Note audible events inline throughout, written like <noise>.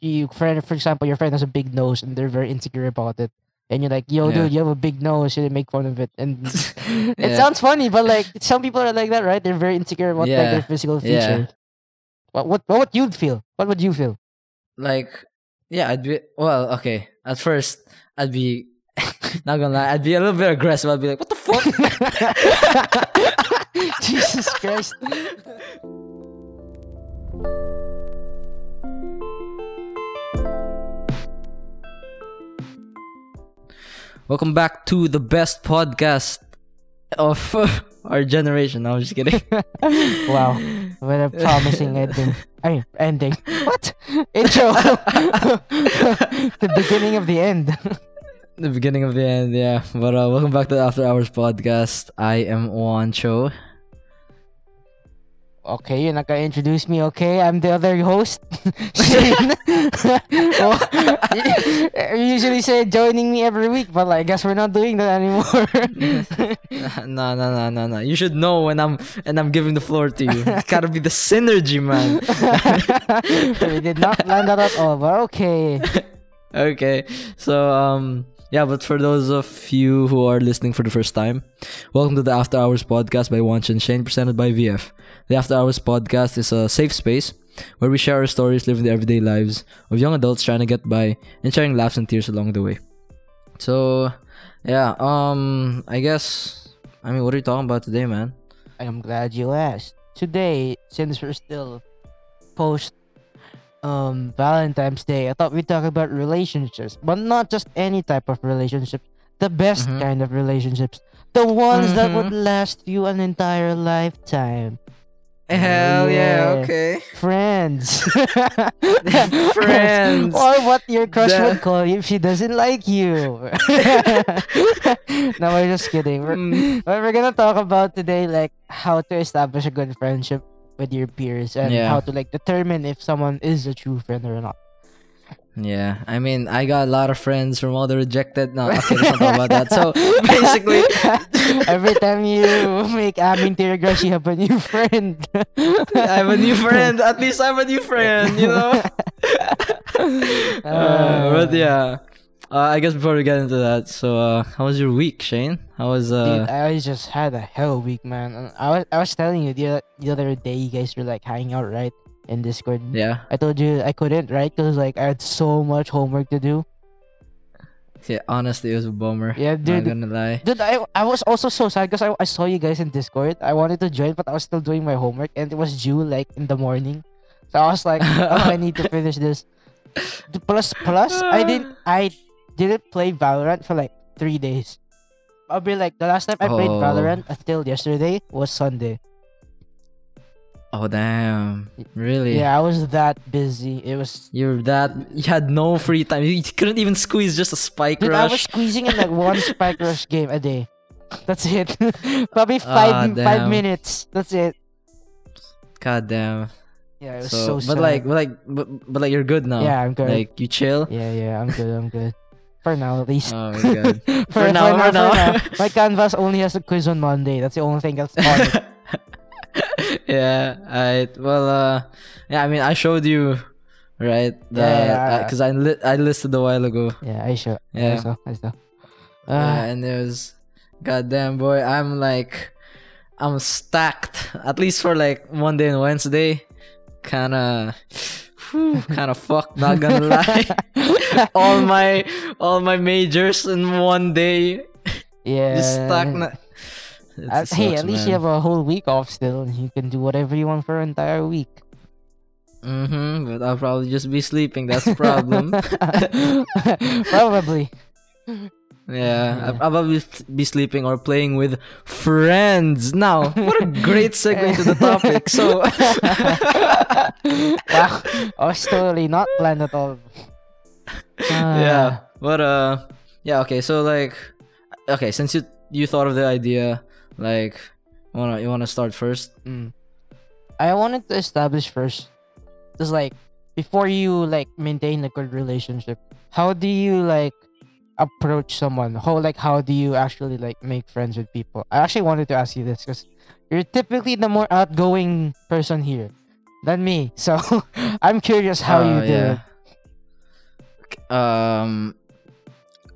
you friend for example your friend has a big nose and they're very insecure about it. And you're like, yo, Yeah. dude, you have a big nose. You make fun of it, and <laughs> it Yeah. sounds funny, but like some people are like that, right? They're very insecure about like their physical Yeah. features. What what what would you feel? What would you feel? like yeah i'd be well okay at first i'd be <laughs> not gonna lie i'd be a little bit aggressive i'd be like what the fuck <laughs> Jesus Christ. Welcome back to the best podcast of <laughs> our generation no, i'm just kidding <laughs> Wow. What a <laughs> promising ending. I mean, ending. What? Intro. the beginning of the end. the beginning of the end yeah but uh, welcome back to the after hours podcast i am Juancho. Okay, you're not gonna introduce me, okay? I'm the other host, <laughs> Shane. <laughs> well, you usually say joining me every week, but like, I guess we're not doing that anymore. <laughs> no no no no no you should know when i'm and i'm giving the floor to you it's gotta be the synergy man we did not plan that at all, but okay. okay so um yeah but for those of you who are listening for the first time welcome to the after hours podcast by Wanch and shane presented by vf the after hours podcast is a safe space where we share our stories living the everyday lives of young adults trying to get by and sharing laughs and tears along the way so yeah um i guess i mean what are you talking about today man I'm glad you asked. Today, since we're still post um Valentine's Day, I thought we'd talk about relationships, but not just any type of relationships. The best Mhm. kind of relationships. The ones that would Mhm. last you an entire lifetime. Hell yeah, okay Friends. <laughs> Friends. or what your crush The- would call you if she doesn't like you. <laughs> no, we're just kidding. We're, Mm. but we're gonna talk about today like how to establish a good friendship with your peers and Yeah. how to like determine if someone is a true friend or not. Yeah, I mean, I got a lot of friends from all the rejected. No, okay, let's not talk about that. So <laughs> basically, <laughs> every time you make tear grass, you have a new friend. <laughs> I have a new friend. At least I have a new friend, you know. Uh, but yeah, uh, I guess before we get into that, so uh, how was your week, Shane? How was Dude, uh? I just had a hell week, man. I was I was telling you the, the other day, you guys were like hanging out, right, in Discord. Yeah, I told you I couldn't, right? Because like I had so much homework to do. yeah. Honestly, it was a bummer. Yeah, dude. Not gonna lie. Dude, I, I was also so sad because I, I saw you guys in Discord. I wanted to join, but I was still doing my homework, and it was due like in the morning. So I was like, <laughs> oh, I need to finish this. Plus, plus, I <sighs> didn't I didn't play Valorant for like three days. I'll be like, the last time I played Oh. Valorant until yesterday was Sunday. Oh damn! Really? Yeah, I was that busy. It was. You're that. You had no free time. You couldn't even squeeze just a spike Dude, I was rush. squeezing in like one <laughs> Spike Rush game a day. That's it. <laughs> Probably five Ah, five minutes. That's it. God damn. Yeah, it was So, so, but sad. like, but like, but, but like, you're good now. yeah, I'm good. Like you chill. Yeah, yeah, I'm good. I'm good. For now, at least. Oh my god. <laughs> for, now, for now. My canvas only has a quiz on Monday. That's the only thing that's on. <laughs> yeah. I well. Uh. Yeah. I mean, I showed you, right? The Yeah, yeah, because I li- I listed a while ago. Yeah, I show. Yeah. I saw. I saw. yeah, Uh, and it was, goddamn boy, I'm like, I'm stacked. At least for like Monday and Wednesday, kind of, kind of fucked. Not gonna <laughs> lie. <laughs> all my all my majors in one day. yeah. Just stuck. Na- Uh, hey, sucks, at least you have a whole week off still. and You can do whatever you want for an entire week. Mm-hmm, but I'll probably just be sleeping. That's the problem. <laughs> Probably. yeah, Yeah. I'll probably be sleeping or playing with friends. Now, what a great segue to the topic. So, <laughs> wow, I was totally not planned at all. <laughs> yeah, but uh, yeah, okay. So like, okay, since you you thought of the idea, like, wanna you wanna start first? Mm. I wanted to establish first, just like before you like maintain a good relationship, how do you like approach someone? How like how do you actually like make friends with people? I actually wanted to ask you this because you're typically the more outgoing person here than me, <laughs> so I'm curious how you Uh, do yeah. it. um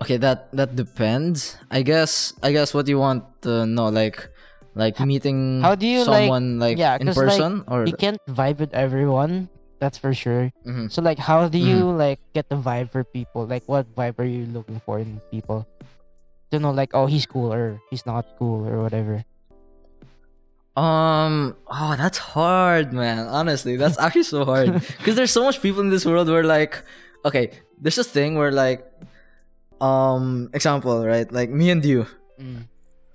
okay that that depends i guess i guess what you want to know like like meeting how do you, someone like, yeah, in 'cause, like, person or you can't vibe with everyone. That's for sure. Mhm. So like, how do you Mm-hmm. like get the vibe for people? Like, what vibe are you looking for in people? To know like, oh, he's cool or he's not cool or whatever. Um. Oh, that's hard, man. Honestly, that's actually so hard <laughs> because there's so much people in this world where like, okay, there's this thing where like, um, example, right? Like me and you, Mm.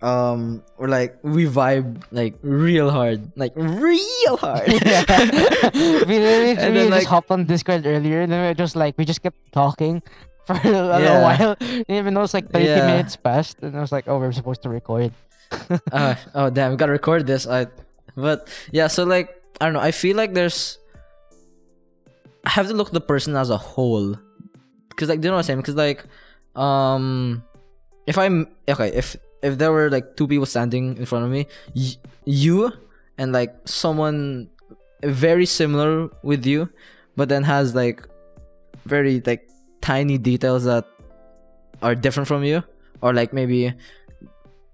um, we're like we vibe like real hard, like real hard. <laughs> <laughs> we literally And we then, just like- hopped on Discord earlier, and then we just like we just kept talking <laughs> for a little Yeah. while. Didn't even know it's like thirty Yeah. minutes passed, and I was like, oh, we're supposed to record. uh, oh damn, we gotta record this. I, but yeah, so like I don't know. I feel like there's. I have to look at the person as a whole, because like, do you know what I'm saying? Because like, um, if I'm okay, if if there were like two people standing in front of me, y- you and like someone very similar with you, but then has like very like tiny details that are different from you, or like maybe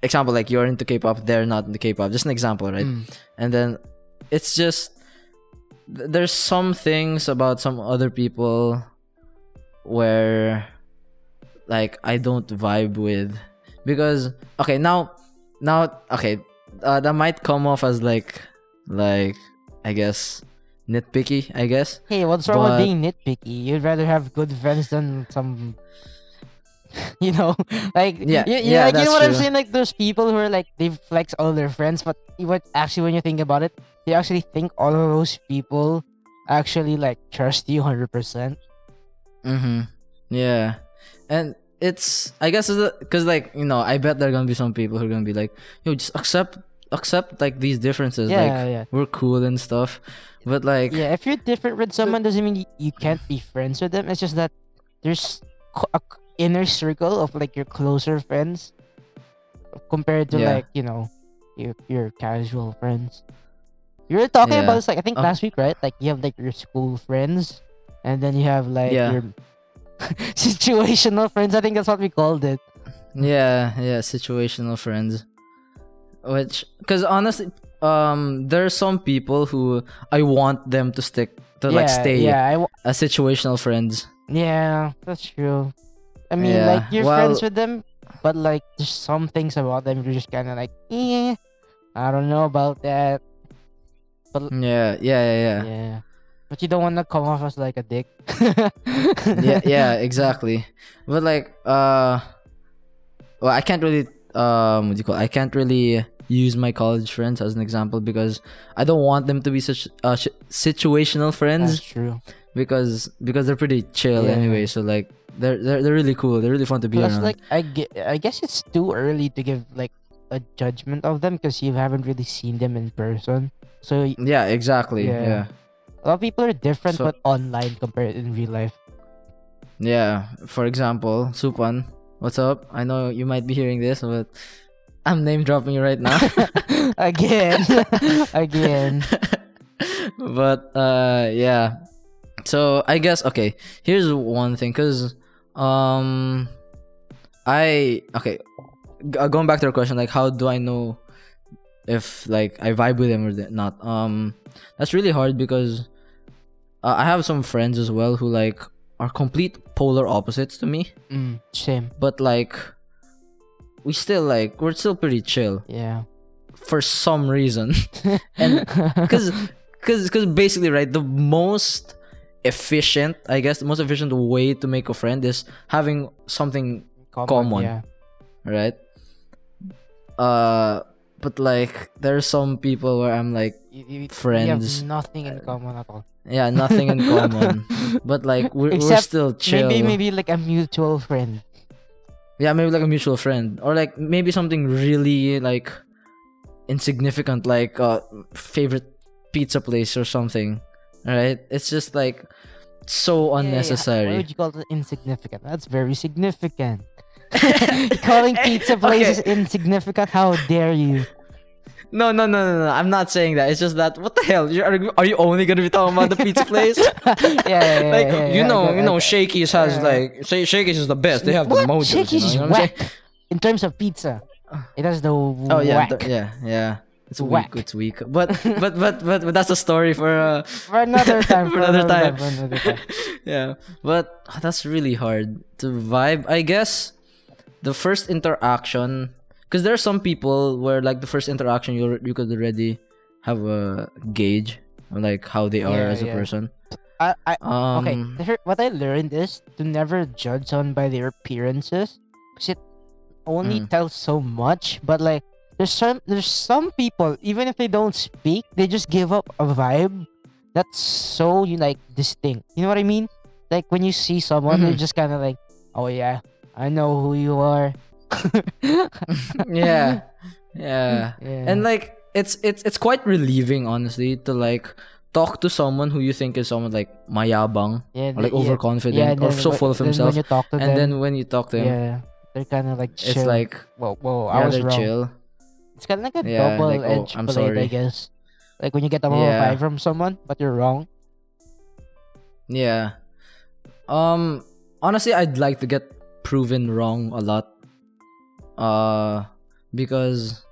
example like you're into K-pop, they're not into K-pop. Just an example, right? Mm. And then it's just th- there's some things about some other people where like I don't vibe with because okay now now okay uh, that might come off as like like I guess nitpicky I guess Hey, what's wrong But- with being nitpicky? You'd rather have good friends than some. <laughs> You know, like Yeah, you, you yeah, like, you know what I'm saying. Like those people who are like they flex all their friends, but what actually when you think about it, they actually think all of those people actually like trust you hundred percent. Mm-hmm. Yeah, and it's I guess because like you know I bet there are gonna be some people who are gonna be like, yo, just accept accept like these differences. Yeah, like yeah. we're cool and stuff, but like Yeah, if you're different with someone, doesn't mean you, can't be friends with them. It's just that there's a inner circle of like your closer friends compared to Yeah. like you know your your casual friends. You were talking about this like I think Uh, last week, right? Like you have like your school friends, and then you have like your <laughs> situational friends. I think that's what we called it. yeah, yeah, situational friends, which because honestly, um, there are some people who I want them to stick to like yeah, stay Yeah, I w- as situational friends. yeah, that's true. I mean, Yeah, like you're friends with them, but like there's some things about them you're just kind of like, eh, I don't know about that. But Yeah, yeah, yeah, yeah. yeah, but you don't want to come off as like a dick. <laughs> yeah, yeah, exactly. But like, uh, well, I can't really, um, what do you call? It? I can't really use my college friends as an example because I don't want them to be such uh, sh- situational That's friends true. because because they're pretty chill Yeah. anyway. So like, they're they're they're really cool. They're really fun to be Plus, around. like I ge- I guess it's too early to give like a judgment of them because you haven't really seen them in person. So yeah, exactly. Yeah. Yeah. A lot of people are different, So- but online compared in real life. yeah, For example, Supan, what's up? I know you might be hearing this, but I'm name dropping you right now. <laughs> Again, <laughs> again. but uh yeah so i guess okay here's one thing because um i okay uh, going back to your question like how do i know if like i vibe with them or not um that's really hard because uh, i have some friends as well who like are complete polar opposites to me Mm, same. but like we still like we're still pretty chill Yeah. for some reason <laughs> And- <laughs> because because because basically right the most efficient i guess the most efficient way to make a friend is having something common. Yeah. right uh but like there are some people where i'm like You, you, Friends. You have nothing in common at all. Yeah nothing in common <laughs> but like we're, we're Except still chill Maybe maybe like a mutual friend. yeah maybe like a mutual friend or like maybe something really like insignificant like uh favorite pizza place or something right it's just like so Yeah, yeah. unnecessary Why would you call it insignificant? That's very significant. <laughs> <laughs> Calling pizza places insignificant? How dare you? No, no, no, no, no. I'm not saying that. It's just that. What the hell? You're, are, you- are you only gonna be talking about the pizza place? <laughs> yeah, yeah, yeah, like yeah, you yeah, know, you know, Shakey's has like Sha- Shakey's is the best. They have what? the mojo. Shakey's you is know, you know whack. In terms of pizza, it has the Oh yeah, whack. th- yeah, yeah. It's Whack. weak. It's weak. But but but but, but that's a story for uh <laughs> For another <laughs> time. For another time. For another time. yeah. But oh, that's really hard to vibe. I guess the first interaction, because there are some people where like the first interaction you you could already have a gauge on like how they are Yeah, as a yeah. person. I, I, Um, okay. What I learned is to never judge someone by their appearances, because it only Mhm. tells so much. But like, there's some there's some people even if they don't speak, they just give up a vibe that's so you like distinct. You know what I mean? Like when you see someone, you're Mhm. just kind of like, oh yeah, I know who you are. <laughs> yeah, yeah. yeah. and like it's it's it's quite relieving honestly to like talk to someone who you think is someone like mayabang yeah, or like yeah, overconfident yeah, or so full of himself When you talk to and them, then when you talk to him yeah, they're kind of like chill. it's like whoa, whoa, I was wrong. chill It's kind of like a Yeah, like, double oh, edged I'm blade, I guess. Like when you get a little Yeah. vibe from someone, but you're wrong. yeah um honestly i'd like to get proven wrong a lot uh because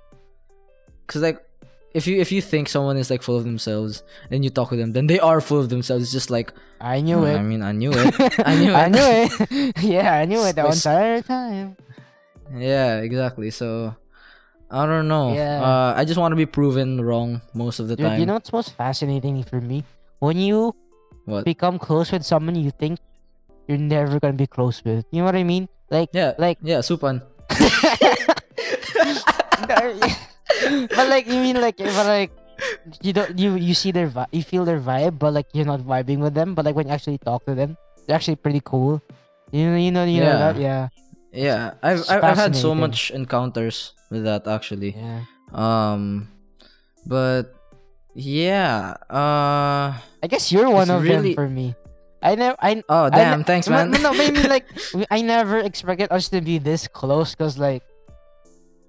because like if you if you think someone is like full of themselves and you talk to them then they are full of themselves it's just like I knew "Hmm, it. i mean i knew it <laughs> I knew it I knew it. <laughs> yeah, I knew it the entire time. Yeah, exactly. So I don't know. Yeah. Uh, I just want to be proven wrong most of the Dude, time. you know what's most fascinating for me? When you what? become close with someone you think you're never gonna be close with. You know what I mean? Like, Yeah. like, Yeah, Supan. <laughs> but like you mean like, but like, you don't you you see their vi- you feel their vibe, but like you're not vibing with them. But like when you actually talk to them, they're actually pretty cool. You know, you know, you know Yeah. that, yeah, Yeah, I've I've, I've had so much encounters with that actually. yeah. Um, but yeah. Uh. I guess you're one of really- them for me. I never, I Oh I damn! ne- thanks, man. No, I <laughs> like I never expected us to be this close because like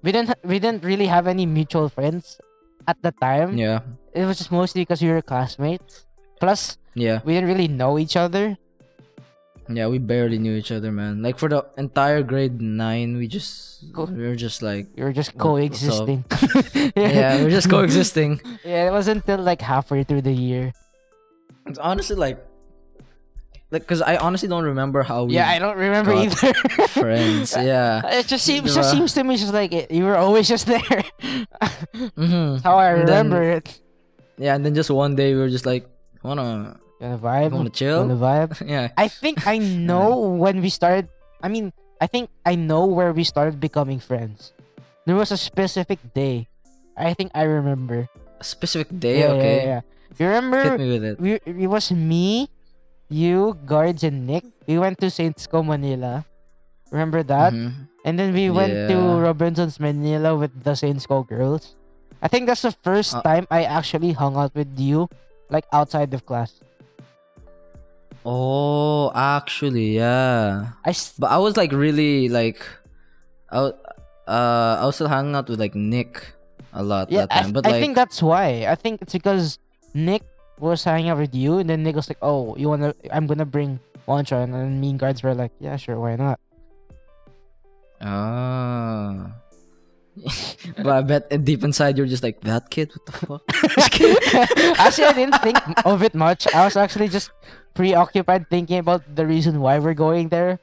we didn't ha- we didn't really have any mutual friends at the time. yeah. It was just mostly because we were classmates. Plus, Yeah. we didn't really know each other. Yeah. We barely knew each other, man. Like for the entire grade nine, we just Cool. we were just like. We were just What- what's up? coexisting. <laughs> <laughs> Yeah, we we're just coexisting. Yeah, it wasn't until like halfway through the year. It's honestly like, like, cause I honestly don't remember how we Yeah, I don't remember either. <laughs> friends. Yeah. It just seems just seems to me just like it, you were always just there. <laughs> Mm-hmm. How I And then- remember it. Yeah, and then just one day we were just like, wanna, Wanna vibe? wanna Wanna chill? vibe? <laughs> yeah. I think I know when we started. I mean, I think I know where we started becoming friends. There was a specific day. I think I remember. A specific day. yeah, okay. yeah, yeah. You remember? Hit me with it. We, it was me, you, guards, and Nick. We went to Saints Co Manila. Remember that? Mhm. And then we went to Robinson's Manila with the Saints Co girls. I think that's the first Uh, time I actually hung out with you, like outside of class. Oh, actually, yeah. I s- But I was like really like, I, uh, I was still hanging out with like Nick a lot yeah, that time. th- But I like, think that's why. I think it's because Nick was hanging out with you, and then Nick like, "Oh, you wanna? I'm gonna bring Juancho," and then me and guards were like, "Yeah, sure, why not?" ah. <laughs> but I bet deep inside you're just like that kid. What the fuck? <laughs> <laughs> actually, I didn't think of it much. I was actually just preoccupied thinking about the reason why we're going there,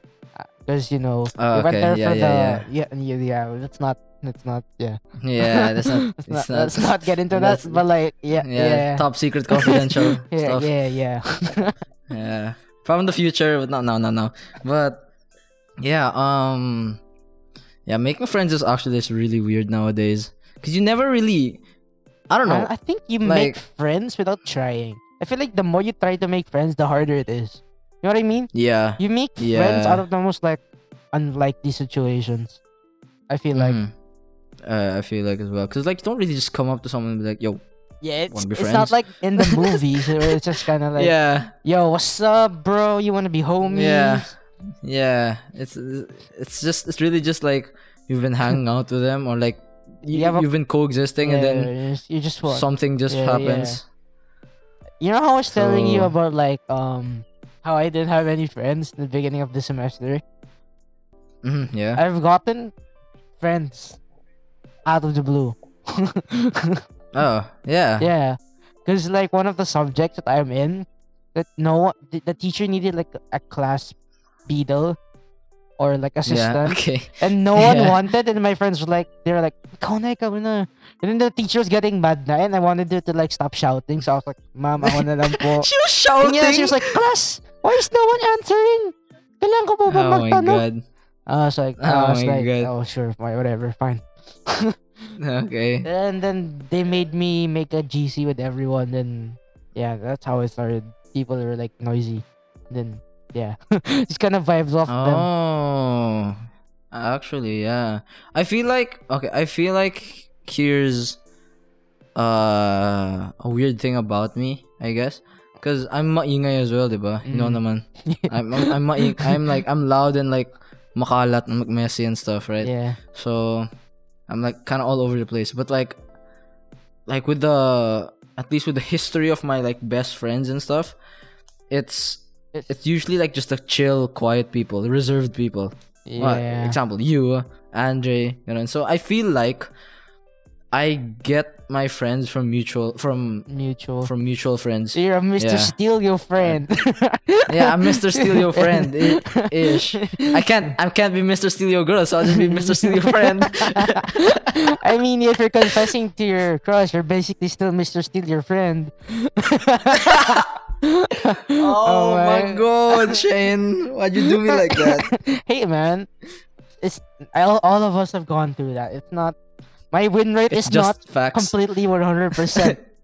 because you know Oh, we went there yeah, for yeah, the yeah yeah yeah. Let's not let's not yeah. yeah, that's not. <laughs> let's, it's not, not. let's not get into that. But like yeah yeah, yeah top secret confidential <laughs> yeah stuff. yeah yeah. <laughs> Yeah. From the future, but no, no, no, no. But yeah, um, yeah, making friends is actually just really weird nowadays because you never really, I don't know. I, I think you make friends without trying. I feel like the more you try to make friends, the harder it is. You know what I mean? yeah. You make friends out of the most like unlikely situations. I feel like Mhm. Uh, I feel like as well because like you don't really just come up to someone and be like, "Yo, yeah, it's, be it's not like in the <laughs> movies where it's just kind of like yeah, yo, what's up, bro? You want to be homies? Yeah. yeah." It's it's just it's really just like you've been hanging out with them or like you, You have you've been coexisting and then you just- you just something just Yeah, happens. You know how I was telling you about like um how I didn't have any friends in the beginning of the semester. Mhm, yeah. I've gotten friends out of the blue. <laughs> oh, yeah. yeah, because like one of the subjects that I'm in, that no one, the, teacher needed like a class beadle or like Yeah. assistant, Okay. and no one Yeah. wanted. And my friends were like, they were like, "Ikaw na, ikaw na." And then the teacher was getting mad na, and I wanted her to like stop shouting. So I was like, "Ma'am, ako na lang po." <laughs> She was shouting. And yeah, she was like, class, why is no one answering? Ko po ba oh my god. I was like, Oh I was my like, God. oh sure, fine, whatever, fine. <laughs> Okay. And then they made me make a GC with everyone. Then yeah, that's how it started. People were like noisy. Then yeah, <laughs> just kind of vibes off them. Oh. Actually, yeah. I feel like okay, I feel like here's uh a weird thing about me, I guess. Cause I'm maingay as well, diba? You know Mm. naman. <laughs> I'm I'm I'm, I'm like I'm loud and like makalat and messy and stuff, right? Yeah, So I'm like kind of all over the place. But like, like with the at least with the history of my like best friends and stuff, it's It's- usually like just the chill, quiet people, reserved people. Well, yeah, example, you, Andre, you know. And so I feel like I get my friends from mutual from mutual. from mutual friends. So you're a Mr. Yeah. Steal your friend. <laughs> Yeah, I'm Mr. Steal Your Friend, i- ish. I can't I can't be Mr. Steal Your Girl, so I'll just be Mr. Steal Your Friend. <laughs> I mean, if you're confessing to your crush, you're basically still Mr. Steal your friend. <laughs> Oh, oh, my man. god, Shane. Why'd you do me like that? hey, man. It's all, all of us have gone through that. It's not my win rate It's is not facts. completely 100%.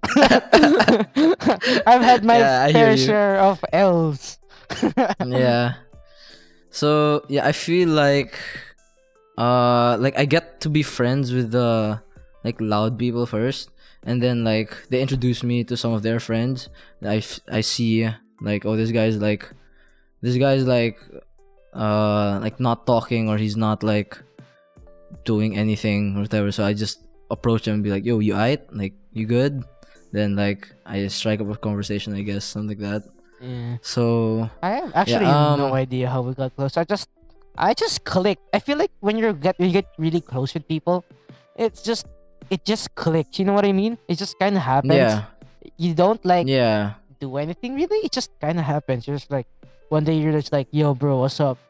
<laughs> I've had my Yeah, fair share of L's. <laughs> yeah. So yeah, I feel like uh like I get to be friends with the like loud people first and then like they introduce me to some of their friends. I I see like oh this guy's like this guy's like uh like not talking or he's not like doing anything or whatever. So I just approach them and be like, "Yo, you alright? Like you good?" Then like I strike up a conversation, I guess, something like that. yeah. So I have actually um, no idea how we got close. I just I just clicked. I feel like when you get you get really close with people, it's just it just clicks. You know what I mean? It just kind of happens. yeah, You don't like yeah. do anything really. It just kind of happens. You're just like one day you're just like, "Yo, bro, what's up?"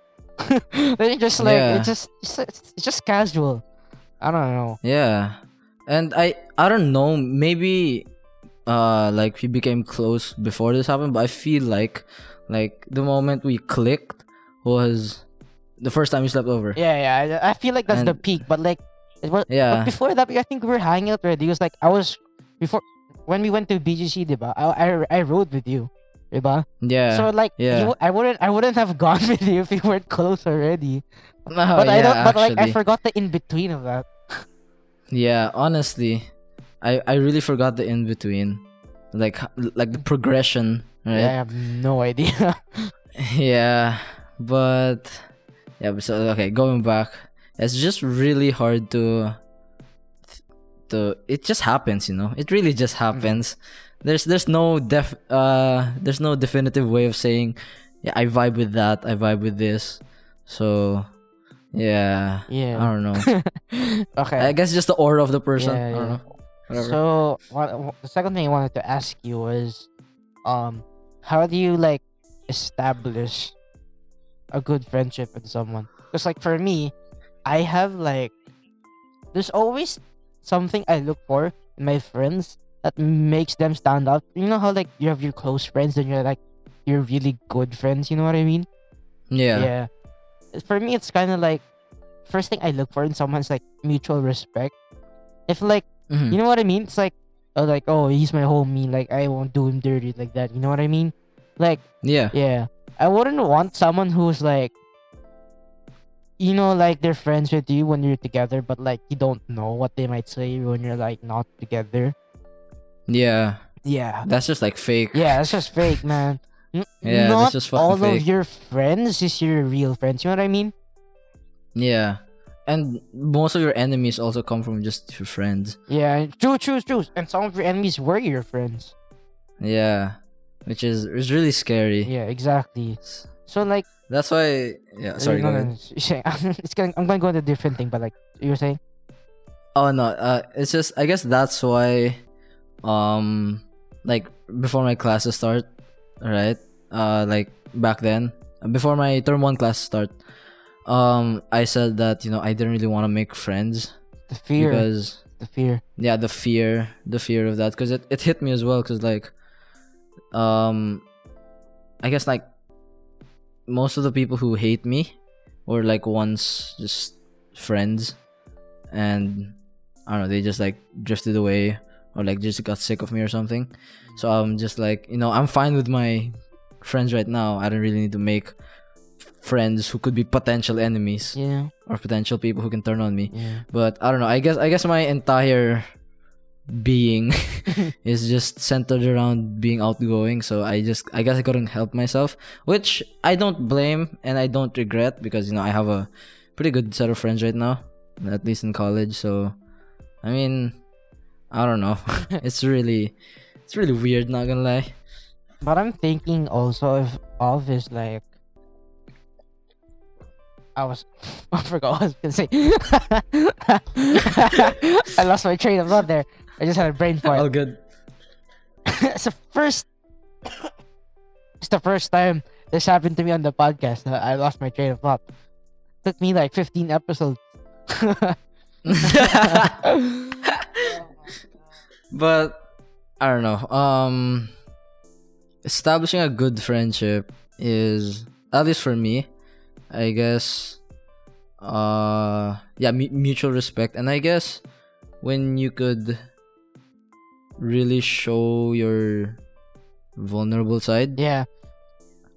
<laughs> then you're just like, Yeah. it's just it's, just casual. I don't know. Yeah. And I I don't know, maybe uh like we became close before this happened, but I feel like like the moment we clicked was the first time you slept over. Yeah, yeah. I, I feel like that's the peak. But like, it was, Yeah. But before that, I think we were hanging out already. It was like I was before when we went to BGC, diba? I I, I rode with you, diba? Yeah. So like, yeah. you, I wouldn't I wouldn't have gone <laughs> with you if you weren't close already. No, but I Oh, don't. But like, I forgot the in between of that. Yeah, honestly. I I really forgot the in between. Like like the progression, right? Yeah, I have no idea. <laughs> Yeah. But yeah, so okay, going back. It's just really hard to to it just happens, you know. It really just mm-hmm. happens. There's there's no def uh there's no definitive way of saying yeah, I vibe with that, I vibe with this. So yeah. yeah I don't know. <laughs> okay. I guess just the aura of the person. Yeah, I don't yeah. know. Whatever. So what, the second thing I wanted to ask you was, um, how do you like establish a good friendship with someone? Because like for me, I have like, there's always something I look for in my friends that makes them stand out. You know how like you have your close friends and you're like you're really good friends. You know what I mean? yeah. Yeah. For me, it's kind of like first thing I look for in someone's like mutual respect. If like Mhm. you know what I mean? It's like, oh, like, oh, he's my homie. Like, I won't do him dirty like that. You know what I mean? Like, Yeah. yeah, I wouldn't want someone who's like, you know, like they're friends with you when you're together, but like you don't know what they might say when you're like not together. Yeah. Yeah, That's just like fake. yeah, that's just fake, man. N- Yeah, not that's just fucking all fake. of your friends is your real friends. You know what I mean? Yeah. and most of your enemies also come from just your friends. Yeah, true, true, true. And some of your enemies were your friends. Yeah, which is is really scary. Yeah, exactly. So like, That's why. Yeah, sorry. no, no, ahead. no, <laughs> you're saying- it's gonna, I'm gonna go into a different thing, but like you were saying, Oh no, uh, it's just I guess that's why, um, like before my classes start, right? Uh, like back then, before my term one class start, um, I said that you know I didn't really want to make friends the fear, because the fear. yeah, the fear, the fear of that, because it it hit me as well, because like, um, I guess like most of the people who hate me were like once just friends, and I don't know, they just like drifted away or like just got sick of me or something. So I'm just like, you know, I'm fine with my friends right now. I don't really need to make friends who could be potential enemies Yeah, or potential people who can turn on me. yeah. But I don't know. I guess I guess my entire being <laughs> <laughs> is just centered around being outgoing. So I just I guess I couldn't help myself, which I don't blame and I don't regret because you know I have a pretty good set of friends right now, at least in college. So I mean, I don't know. <laughs> it's really it's really weird. Not gonna lie. But I'm thinking also of all this like I was <laughs> I forgot what I was gonna say. <laughs> I lost my train of thought there. I just had a brain fart. All good. it's the first it's the first time this happened to me on the podcast. I lost my train of thought. Took me like 15 episodes. But I don't know. Um, establishing a good friendship is at least for me, I guess. Uh, yeah, mu- mutual respect, and I guess when you could really show your vulnerable side. yeah.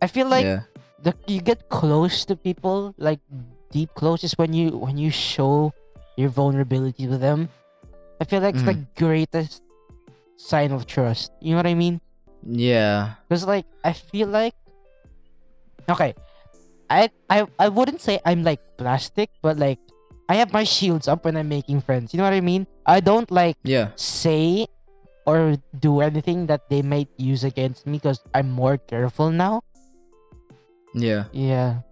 I feel like yeah, the you get close to people like deep close is when you when you show your vulnerability to them i feel like it's the greatest sign of trust. You know what i mean? Yeah, because like i feel like okay. I, I i wouldn't say i'm like plastic but like i have my shields up when i'm making friends. You know what i mean? I don't like yeah, say or do anything that they might use against me because i'm more careful now. Yeah, Yeah.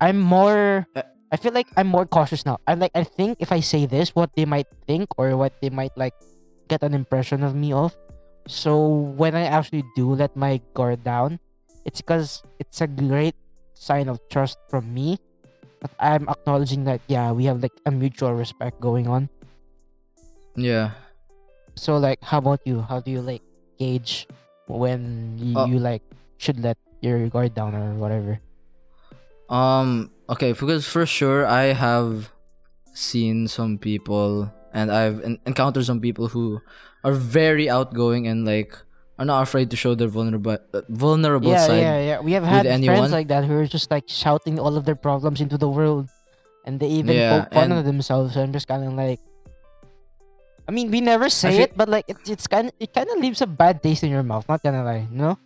I'm more Uh, I feel like I'm more cautious now. I'm like I think if I say this what they might think or what they might like get an impression of me of. So when I actually do let my guard down, it's because it's a great sign of trust from me. That I'm acknowledging that yeah, we have like a mutual respect going on. yeah. So like how about you? How do you like gauge when y- Uh, you like should let your guard down or whatever? Um. Okay, because for sure I have seen some people, and I've en- encountered some people who are very outgoing and like are not afraid to show their vulnerable uh, vulnerable yeah, side. yeah, yeah. We have had anyone. friends like that who are just like shouting all of their problems into the world, and they even Yeah, poke fun and- of themselves. So I'm just kind of like, I mean, we never say feel- it, but like it, it's kind it kind of leaves a bad taste in your mouth. Not gonna lie, no.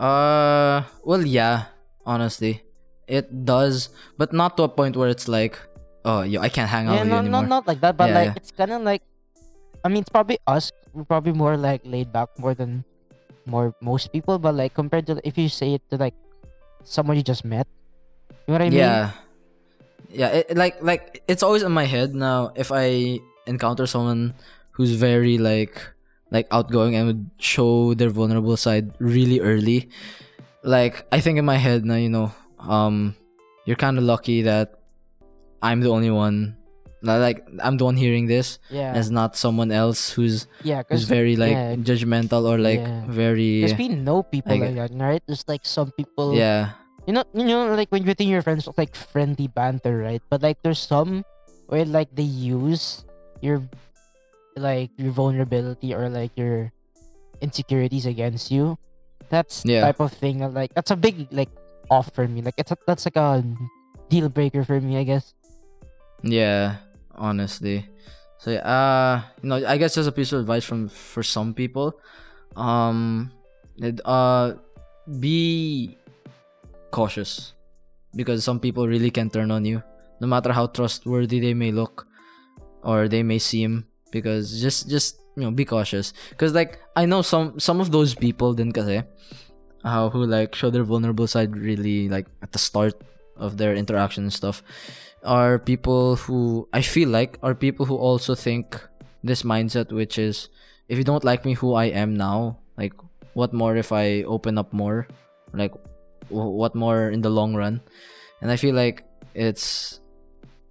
Uh. Well, yeah. Honestly, it does, but not to a point where it's like, oh, yo, I can't hang out Yeah, with you no, anymore. not not like that, but Yeah, like yeah. it's kind of like, I mean, it's probably us. We're probably more like laid back more than more most people, but like compared to if you say it to like someone you just met, you know what I mean? yeah yeah it, like like it's always in my head now if i encounter someone who's very like like outgoing and would show their vulnerable side really early like i think in my head now you know um you're kind of lucky that i'm the only one like i'm the one hearing this yeah, it's not someone else who's yeah. who's very like yeah. judgmental or like Yeah. very Because we know people I like that, right? There's like some people. yeah You know, you know, like when you're within your friends, like friendly banter, right? But like there's some where like they use your like your vulnerability or like your insecurities against you. That's the Yeah. type of thing like that's a big like off for me. Like it's a, that's like a deal breaker for me, I guess. Yeah, honestly. So uh, you know, I guess just a piece of advice from for some people, um, it, uh, be cautious because some people really can turn on you no matter how trustworthy they may look or they may seem because just just you know be cautious because like i know some some of those people din kasi uh, who like show their vulnerable side really like at the start of their interaction and stuff are people who i feel like are people who also think this mindset which is if you don't like me who i am now like what more if i open up more? Like what more in the long run? And i feel like it's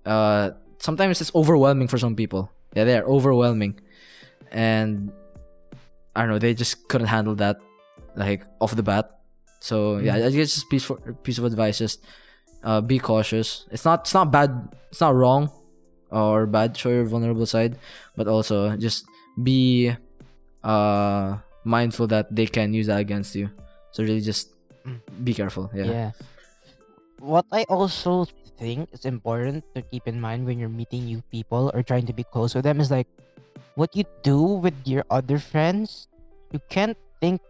uh sometimes it's overwhelming for some people. Yeah they're overwhelming. And i don't know they just couldn't handle that like off the bat. So yeah i guess just piece for piece of advice just uh be cautious. It's not it's not bad it's not wrong or bad show your vulnerable side but also just be uh mindful that they can use that against you. So really just Mm. be careful yeah. Yeah. What I also think is important to keep in mind when you're meeting new people or trying to be close with them is like what you do with your other friends, you can't think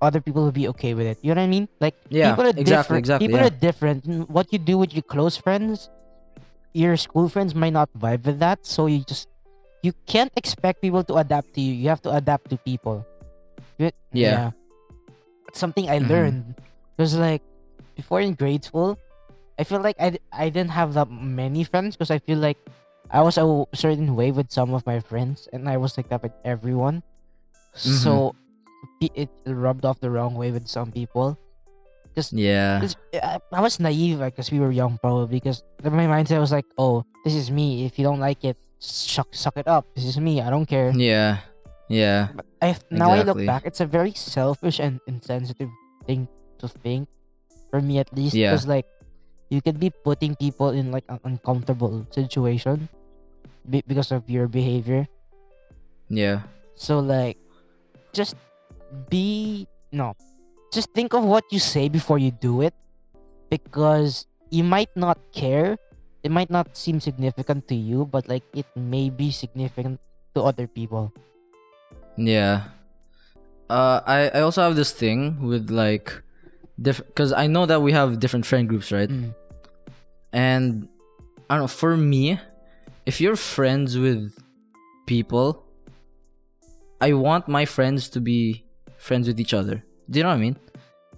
other people will be okay with it. You know what I mean? Like Yeah, people are exactly, different. exactly, People yeah. are different. Mm, What you do with your close friends, your school friends might not vibe with that. So you just you can't expect people to adapt to you. You have to adapt to people. You- Yeah. It's something I Mhm. learned. Because like before in grade school, I feel like I, I didn't have that many friends because I feel like I was a certain way with some of my friends and I was like that with everyone. So pe- it rubbed off the wrong way with some people. yeah 'Cause I, I was naive because we were young probably because my mindset was like, oh, this is me. If you don't like it, suck suck it up. This is me. I don't care. yeah yeah But I now I look back, it's a very selfish and insensitive thing to think, for me at least. Yeah. Because like, you could be putting people in like an uncomfortable situation, be- because of your behavior. yeah So like, just be no, just think of what you say before you do it, because you might not care. It might not seem significant to you, but like it may be significant to other people. Yeah. Uh, I I also have this thing with like, different because I know that we have different friend groups, right? Mm. And I don't know. For me, if you're friends with people, I want my friends to be friends with each other. Do you know what I mean?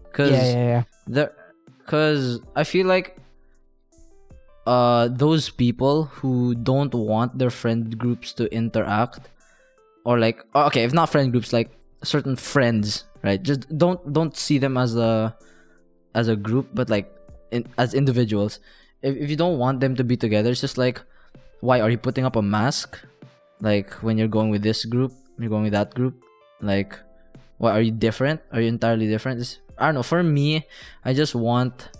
Because Yeah, yeah, yeah. there because i feel like uh those people who don't want their friend groups to interact or like oh, okay if not friend groups like certain friends right just don't don't see them as a as a group but like in, as individuals if, if you don't want them to be together it's just like why are you putting up a mask like when you're going with this group you're going with that group like what are you different are you entirely different it's, i don't know for me i just want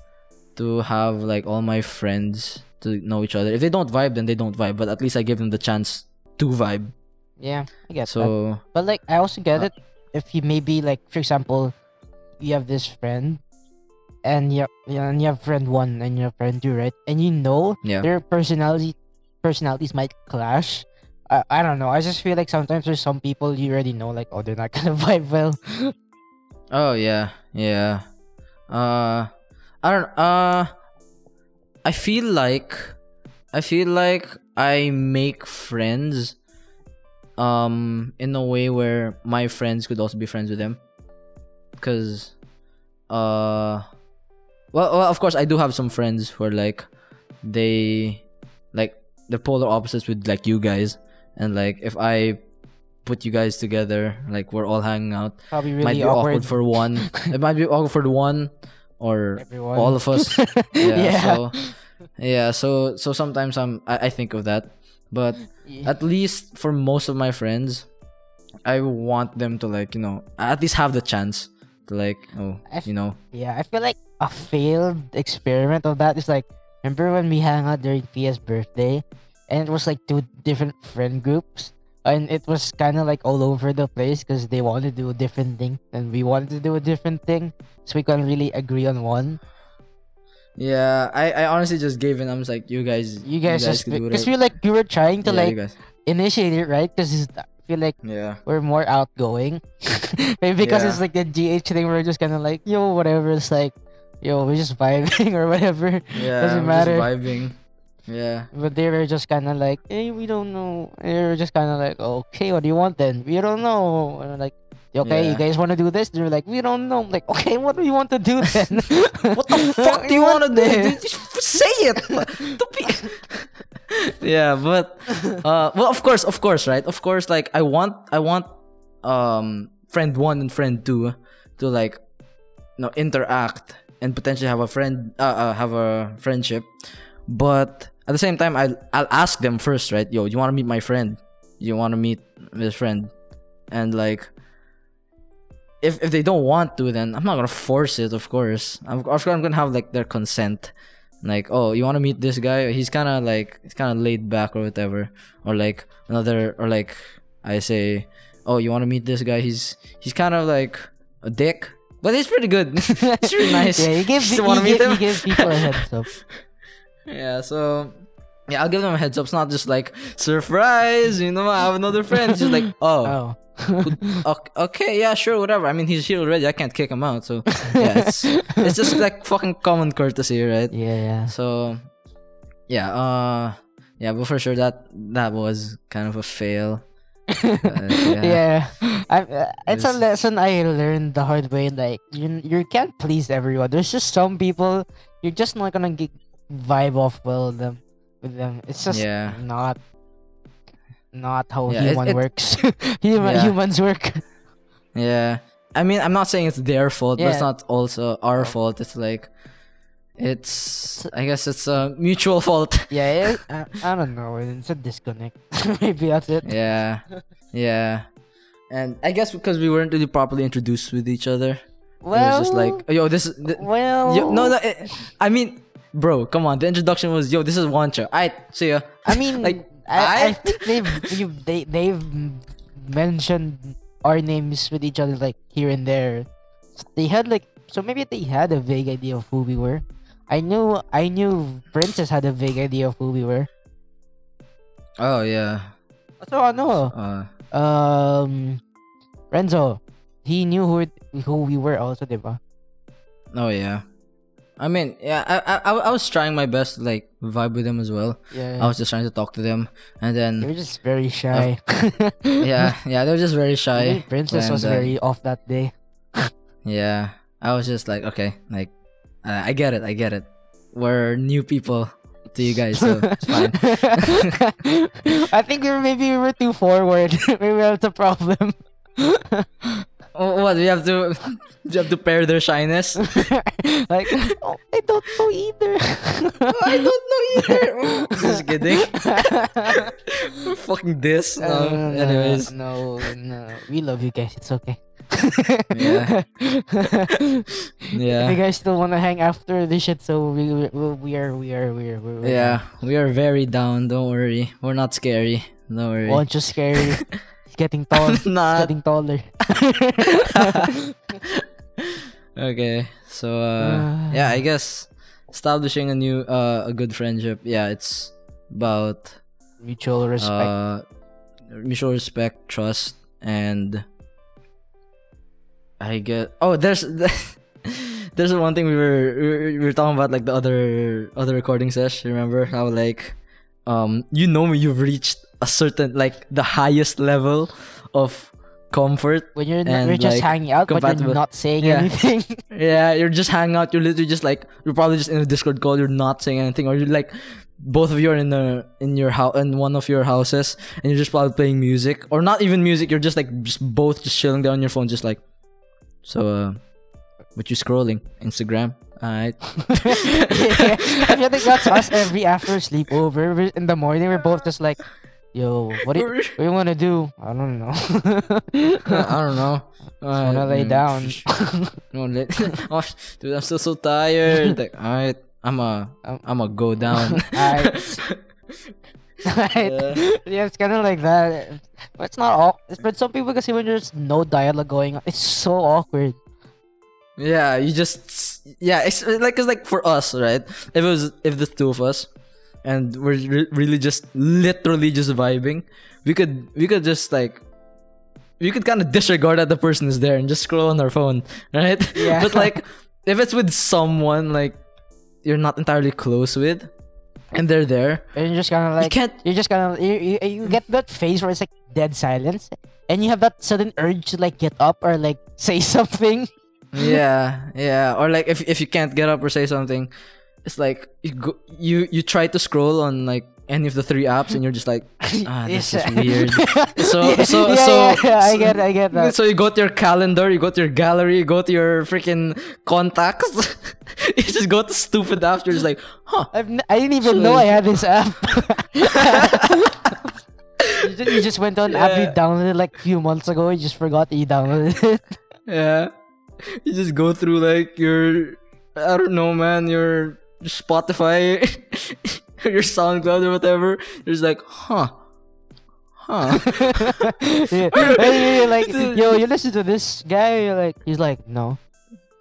to have like all my friends to know each other if they don't vibe then they don't vibe but at least i give them the chance to vibe Yeah, I get that. so But like, I also get Uh, it if you maybe like, for example, you have this friend, and you and you have friend one and you have friend two, right? And you know yeah their personality personalities might clash. I, I don't know. I just feel like sometimes there's some people you already know, like, oh, they're not <laughs> gonna vibe well. Oh yeah, yeah. Uh, I don't. Uh, I feel like, I feel like I make friends, um, in a way where my friends could also be friends with them, because, uh, well, well, of course I do have some friends who are like, they, like the polar opposites with like you guys, and like if I put you guys together, like we're all hanging out Probably might be awkward. awkward, for one. <laughs> it might be awkward for one or everyone. all of us. <laughs> Yeah. yeah. So yeah. So so sometimes I'm I, I think of that, but Yeah. at least for most of my friends, I want them to like you know at least have the chance to like oh I f- you know Yeah, I feel like a failed experiment of that is like remember when we hung out during Pia's birthday and it was like two different friend groups and it was kind of like all over the place because they wanted to do a different thing and we wanted to do a different thing so we couldn't really agree on one. yeah. I I honestly just gave in. I'm just like you guys You guys, just because we like we were trying to yeah, like initiate it right because I feel like yeah we're more outgoing. <laughs> Maybe because Yeah. it's like the GH thing, we're just kind of like, yo, whatever. It's like, yo, we're just vibing <laughs> or whatever. yeah Doesn't matter. just vibing Yeah. But they were just kind of like, hey, we don't know. They were just kind of like, okay, what do you want then? We don't know. And I'm like, okay, you guys want to do this? They're like, we don't know. I'm like, okay, what do you want to do <laughs> then? What the fuck do you want to do? <laughs> Just say it. <laughs> Yeah, but uh, well, of course, of course, right? Of course, like I want, I want, um, friend one and friend two to like, you know, interact and potentially have a friend, uh, uh have a friendship. But at the same time, I I'll ask them first, right? Yo, you want to meet my friend? You want to meet this friend? And like, if if they don't want to, then I'm not gonna force it. Of course, I'm of course I'm gonna have like their consent. Like, oh, you want to meet this guy? He's kind of like he's kind of laid back or whatever. Or like another, or like I say, oh, you want to meet this guy? He's he's kind of like a dick, but he's pretty good. <laughs> he's really <laughs> nice. yeah, you give, <laughs> Just you, meet give, him? you give people a heads up. Yeah, so yeah, I'll give them a heads up. It's not just like surprise, you know, I have another friend. It's just like, <laughs> oh, Oh. <laughs> ok- okay, yeah, sure, whatever. I mean, he's here already. I can't kick him out. So <laughs> yeah, it's it's just like fucking common courtesy, right? yeah, yeah. So yeah, uh, yeah, but for sure that that was kind of a fail. But, yeah, I, uh, it's a lesson I learned the hard way. Like you, you can't please everyone. There's just some people you're just not gonna get vibe off well with them. With them, it's just Yeah. not not how Yeah, human it- works. <laughs> Human Yeah. humans work. Yeah. I mean, I'm not saying it's their fault, but it's not also our fault. It's like, it's, I guess it's a mutual fault. <laughs> Yeah, it, <laughs> I, I don't know. It's a disconnect. Maybe that's it. yeah. Yeah. And I guess because we weren't really properly introduced with each other. Well, it was just like, yo, this is, th- well, yo, no, no, it, I mean, bro, come on. The introduction was, yo, this is Juancho. I see ya. I mean, <laughs> like, I, I I- think they've you, they they've mentioned our names with each other like here and there. They had like so maybe they had a vague idea of who we were. I knew I knew Princess had a vague idea of who we were. Oh, yeah. So ano, Uh, um, Renzo, he knew who who we were also, diba? oh, yeah. I mean, yeah, I, I, I was trying my best to like vibe with them as well. Yeah. I was just trying to talk to them, and then they were just very shy. <laughs> yeah, yeah, they were just very shy. Princess was uh, very off that day. Yeah, I was just like, okay, like, uh, I get it, I get it. We're new people to you guys, so it's fine. <laughs> I think we were, maybe we were too forward. <laughs> maybe that's a problem. Oh, what? We have to, <laughs> we have to pair their shyness. <laughs> like, oh, I don't know either. I don't know either. <laughs> just kidding. Fucking this. No. Uh, no, Anyways, no, no, we love you guys. It's okay. Yeah. If you yeah, guys still want to hang after this shit, so we we, we are we are we are we are. yeah, we are very down. Don't worry, we're not scary. Don't worry. Won't you scary? It's getting tall. <laughs> Not. getting taller. <laughs> okay, so uh, <sighs> yeah, I guess establishing a new, uh, a good friendship. Yeah, it's about Mutual respect. uh, mutual respect, trust, and I get. Oh, there's <laughs> there's one thing we were we were, talking about like the other other recording session. Remember how like um you know when you've reached a certain like the highest level of comfort. when you're not, you're just like, hanging out, but you're not saying Yeah. anything. <laughs> Yeah, you're just hanging out. You're literally just like you're probably just in a Discord call. You're not saying anything, or you're like both of you are in the in your house in one of your houses, and you're just probably playing music, or not even music. You're just like just both just chilling down your phone, just like so. uh What you scrolling? Instagram. Alright. <laughs> yeah, I feel like that's us every after sleepover. In the morning, we're both just like, "Yo, what do you, <laughs> what do you want to do? I don't know. <laughs> I don't know. <laughs> I wanna lay down." no, lay- oh, dude, I'm still so tired. Like, alright, I'm a, Um, I'm a go down. Alright. Right. Yeah, it's kind of like that. But it's not awkward. But some people, kasi when there's no dialogue going on, it's so awkward. Yeah, you just yeah, it's like cause like for us, right? If it was if the two of us, and we're re- really just literally just vibing, we could we could just like we could kind of disregard that the person is there and just scroll on our phone, <laughs> right? Yeah. but like if it's with someone like you're not entirely close with, and they're there. and you're just kind of like you can't. you're just kind of you, you, you get that phase where it's like dead silence, and you have that sudden urge to like get up or like <laughs> say something. Yeah, yeah. Or like if if you can't get up or say something, it's like you go, you you try to scroll on like any of the three apps and you're just like <laughs> ah this is weird. <laughs> So Yeah, so yeah, so yeah, yeah, I get I get that. So you go to your calendar, you go to your gallery, you go to your freaking contacts. <laughs> you just go to stupid apps. You're just like, huh? I've n- I didn't even know I had this app. you, just, you just went on app you downloaded like a few months ago. You just forgot you downloaded it. Yeah. You just go through like your, I don't know, man, your Spotify, <laughs> your SoundCloud or whatever. You're just like, huh, huh. <laughs> yeah. <laughs> You're like, yo, you listen to this guy. You're like, he's like, no.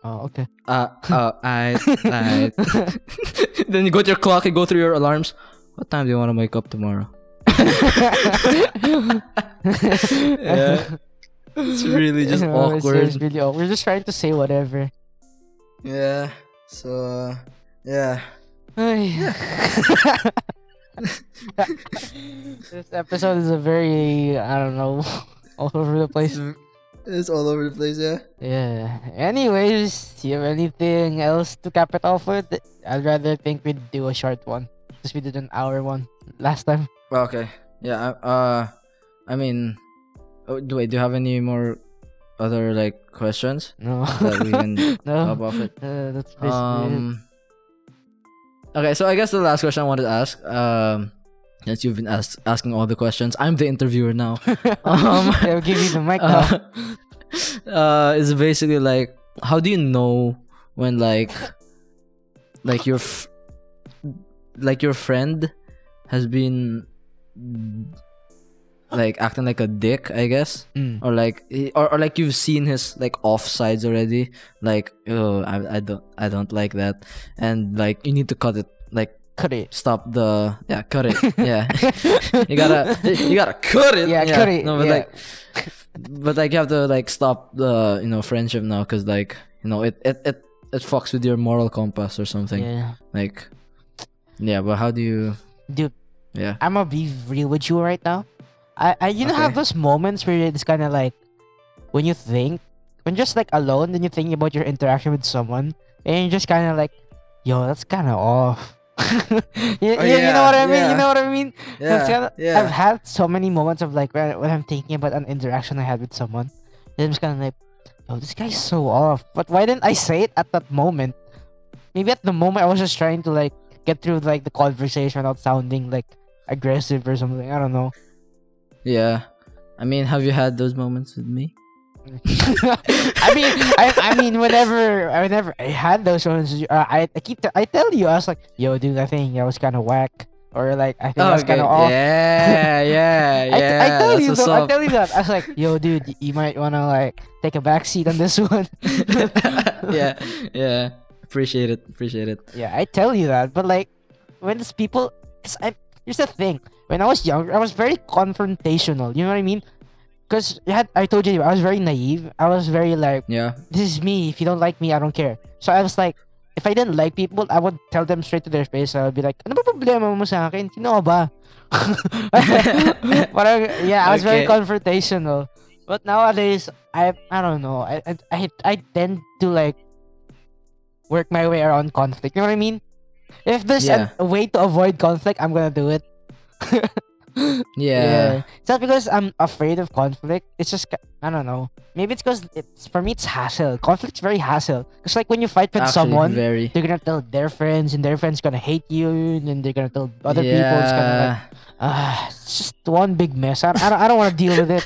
Oh, okay. Uh, uh, I, I. then you go to your clock, and go through your alarms. What time do you want to wake up tomorrow? yeah. It's really just Oh, it's- awkward. It's really awkward. We're just trying to say whatever. Yeah. So, uh, yeah. <laughs> This episode is a very, I don't know, <laughs> all over the place. It's, all over the place, yeah. Yeah. Anyways, do you have anything else to cap it off with? I'd rather think we'd do a short one. Because we did an hour one last time. Well, okay. Yeah. I- Uh, I mean, oh, do wait, do you have any more other like questions No. that we can <laughs> no. it? Uh, that's basically it. Okay, so I guess the last question I wanted to ask, um, since you've been ask, asking all the questions, I'm the interviewer now. <laughs> um, <laughs> I'll give you the mic now. <laughs> uh, uh, is basically like, how do you know when like, like your, f- like your friend has been like acting like a dick, I guess, Mm. or like, or, or like you've seen his like offsides already, like, oh, I, I don't, I don't like that, and like you need to cut it, like Cut it. stop the, yeah, cut it, <laughs> yeah, you gotta, you gotta cut it, Yeah, cut it. No, but yeah. like, but like you have to like stop the, you know, friendship now, cause like, you know, it, it, it, it fucks with your moral compass or something, yeah. like, yeah. But how do you, Dude, yeah, I'm gonna be real with you right now. I, I you know have those moments where it's kind of like when you think when just like alone and you're thinking about your interaction with someone and you're just kind of like, yo, that's kind of off. <laughs> you, Oh, you, you know what I yeah, mean? yeah. You know what I mean? That's kinda- yeah, I've had so many moments of like when, when I'm thinking about an interaction I had with someone. And I'm just kind of like, yo, this guy's so off. But why didn't I say it at that moment? Maybe at the moment I was just trying to like get through like the conversation without sounding like aggressive or something. I don't know. Yeah. I mean, have you had those moments with me? <laughs> I mean, I, I mean, whenever, whenever I had those ones, uh, I, I keep, t- I tell you, I was like, yo, dude, I think that was kind of whack, or like, I think that was kind of off. Yeah, <laughs> yeah, I, yeah. I tell you, though, I tell you that. I was like, yo, dude, you might wanna like take a back seat on this <laughs> one. yeah, yeah. Appreciate it. Appreciate it. yeah, I tell you that, but like, when it's people, cause I, here's the thing. When I was younger, I was very confrontational. You know what I mean? Cause I I told you, I was very naive. I was very like, Yeah. this is me. If you don't like me, I don't care. So I was like, if I didn't like people, I would tell them straight to their face. I would be like, ano ba problema mo sa akin? Sino ba? <laughs> Parang, yeah, I was very confrontational. But nowadays, I I don't know. I I I, I tend to like work my way around conflict. You know what I mean? If there's Yeah. a way to avoid conflict, I'm gonna do it. <laughs> Yeah. It's not because I'm afraid of conflict. It's just I don't know. Maybe it's because it's for me it's hassle. Conflict's very hassle. Cause like when you fight with Actually, someone, very. they're gonna tell their friends, and their friends gonna hate you, and then they're gonna tell other people. It's kind of like Yeah. ah, it's just one big mess. I, I don't, I don't want to deal with it.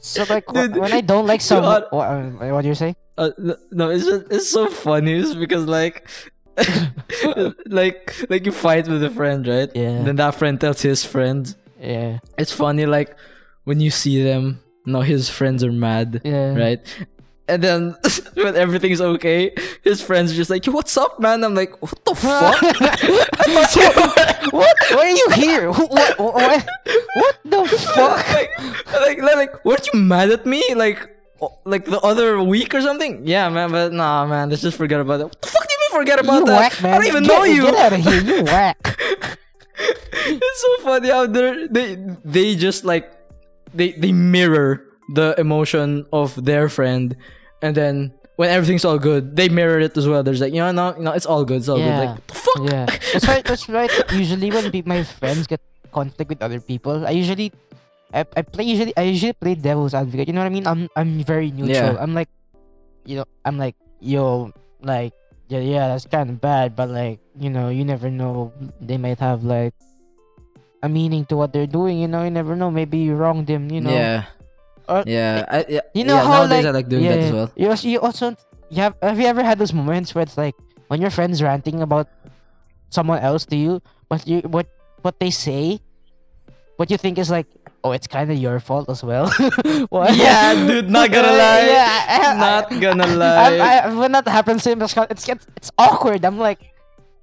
So like Dude, when I don't like <laughs> someone, what, uh, what do you say? Uh, no- no, it's just it's so funny it's because like <laughs> like like you fight with a friend, right? Yeah. Then that friend tells his friends. Yeah, It's funny like when you see them, no, his friends are mad, yeah, right? And then <laughs> when everything's okay, his friends are just like, "Yo, what's up, man?" I'm like, "What the <laughs> fuck?" what? Why are you here? Who- What? What? What the fuck? like, like, like, weren't you mad at me? Like, like the other week or something? Yeah, man, but nah, man, let's just forget about it. What the fuck do you mean forget about you that? whack. I don't even get, know you. Get out of here. You <laughs> whack. it's so funny how they they they just like they they mirror the emotion of their friend, and then when everything's all good, they mirror it as well. There's like you know no, no it's all good, it's all good. Yeah. Like fuck? Yeah, <laughs> that's right. That's right. Usually when pe- my friends get conflict with other people, I usually, I, I play usually I usually play devil's advocate. You know what I mean? I'm I'm very neutral. Yeah. I'm like, you know, I'm like yo, like yeah, yeah, that's kind of bad, but like you know, you never know. They might have like a meaning to what they're doing. You know, you never know. Maybe you wronged them. You know. yeah. Or- yeah, I, yeah, You know yeah, how nowadays like I like doing yeah, that as well. You also, you also you have have you ever had those moments where it's like when your friends ranting about someone else to you, but you what what they say, what you think is like, oh, it's kind of your fault as well. <laughs> what? Yeah, dude, not gonna <laughs> lie. yeah, I, I, Not gonna lie. I, I, when that happens to him, it's it's it's, awkward. I'm like,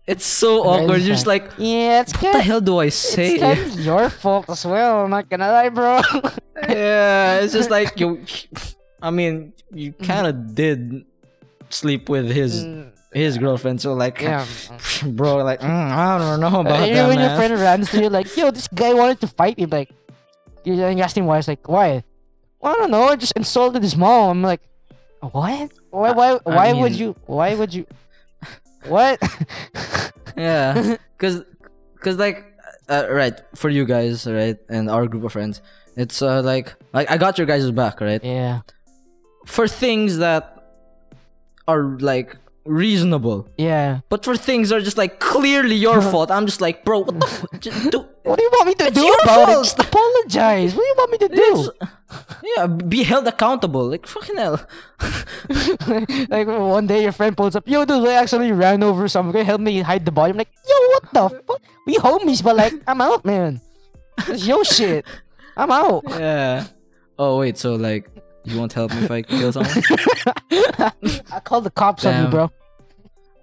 it's so awkward. You're just like, yeah, it's what the hell do I say? It's kind of your fault as well. I'm not gonna lie, bro. <laughs> yeah, it's just like you. I mean, you kind of did sleep with his Mm, his girlfriend, so like, yeah. bro, like, mm, I don't know about Uh, that, when your friend runs to you like, yo, this guy wanted to fight me. Like, you then you ask him why. It's like, why? Well, I don't know. I just insulted his mom. I'm like, what? Why? Why? I Why would you? Why would you? What? <laughs> yeah, cause, cause like, uh, right for you guys, right, and our group of friends, it's uh, like, like I got your guys' back, right, yeah. for things that are like reasonable. Yeah. But for things that are just like clearly your <laughs> fault, I'm just like, bro, what the? Just do, <laughs> What do you want me to It's do your about fault. it? Just apologize. What do you want me to do? Yeah, be held accountable. Like fucking hell. <laughs> like one day your friend pulls up, yo, dude, I actually ran over some guy. Help me hide the body. I'm like, yo, what the fuck? We homies, but like, I'm out, man. It's your shit. I'm out. Yeah. Oh wait, so like you won't help me if I kill someone? <laughs> I call the cops on you, bro.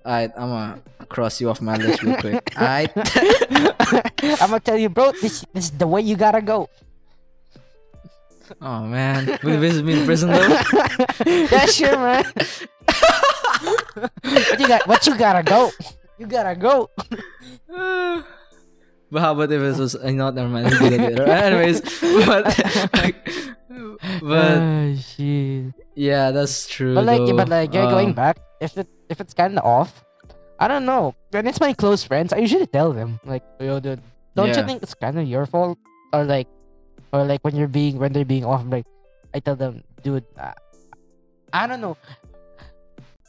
Alright, I'm gonna cross you off my list real quick. Alright. I'm gonna tell you, bro. This this is the way you gotta go. oh man, will you visit me in prison though? <laughs> yeah, sure, man. <laughs> what you got? What you gotta go? You gotta go. <sighs> but how about if it was? Uh, not never mind. We'll do that later. Anyways, but but oh, shit. Yeah, that's true. But like, though. but like, yeah, going back, if it if it's kind of off, I don't know. When it's my close friends, I usually tell them like, yo, dude, don't you think it's kind of your fault? Or like, or like when you're being when they're being off, I'm like, I tell them, dude, uh, I don't know.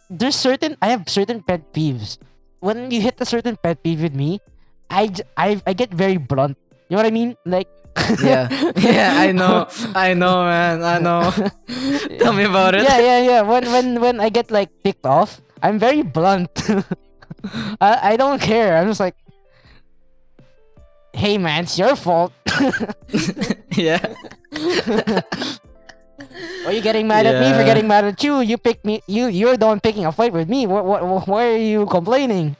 There's certain I have certain pet peeves. When you hit a certain pet peeve with me, I I I get very blunt. You know what I mean? Like. Yeah, yeah, I know, I know, man, I know. <laughs> Tell me about it. Yeah, yeah, yeah. When when when I get like ticked off, I'm very blunt. <laughs> I I don't care. I'm just like, hey man, it's your fault. <laughs> yeah. Are you getting mad at me for getting mad at you? You picked me. You you're the one picking a fight with me. What what? what why are you complaining?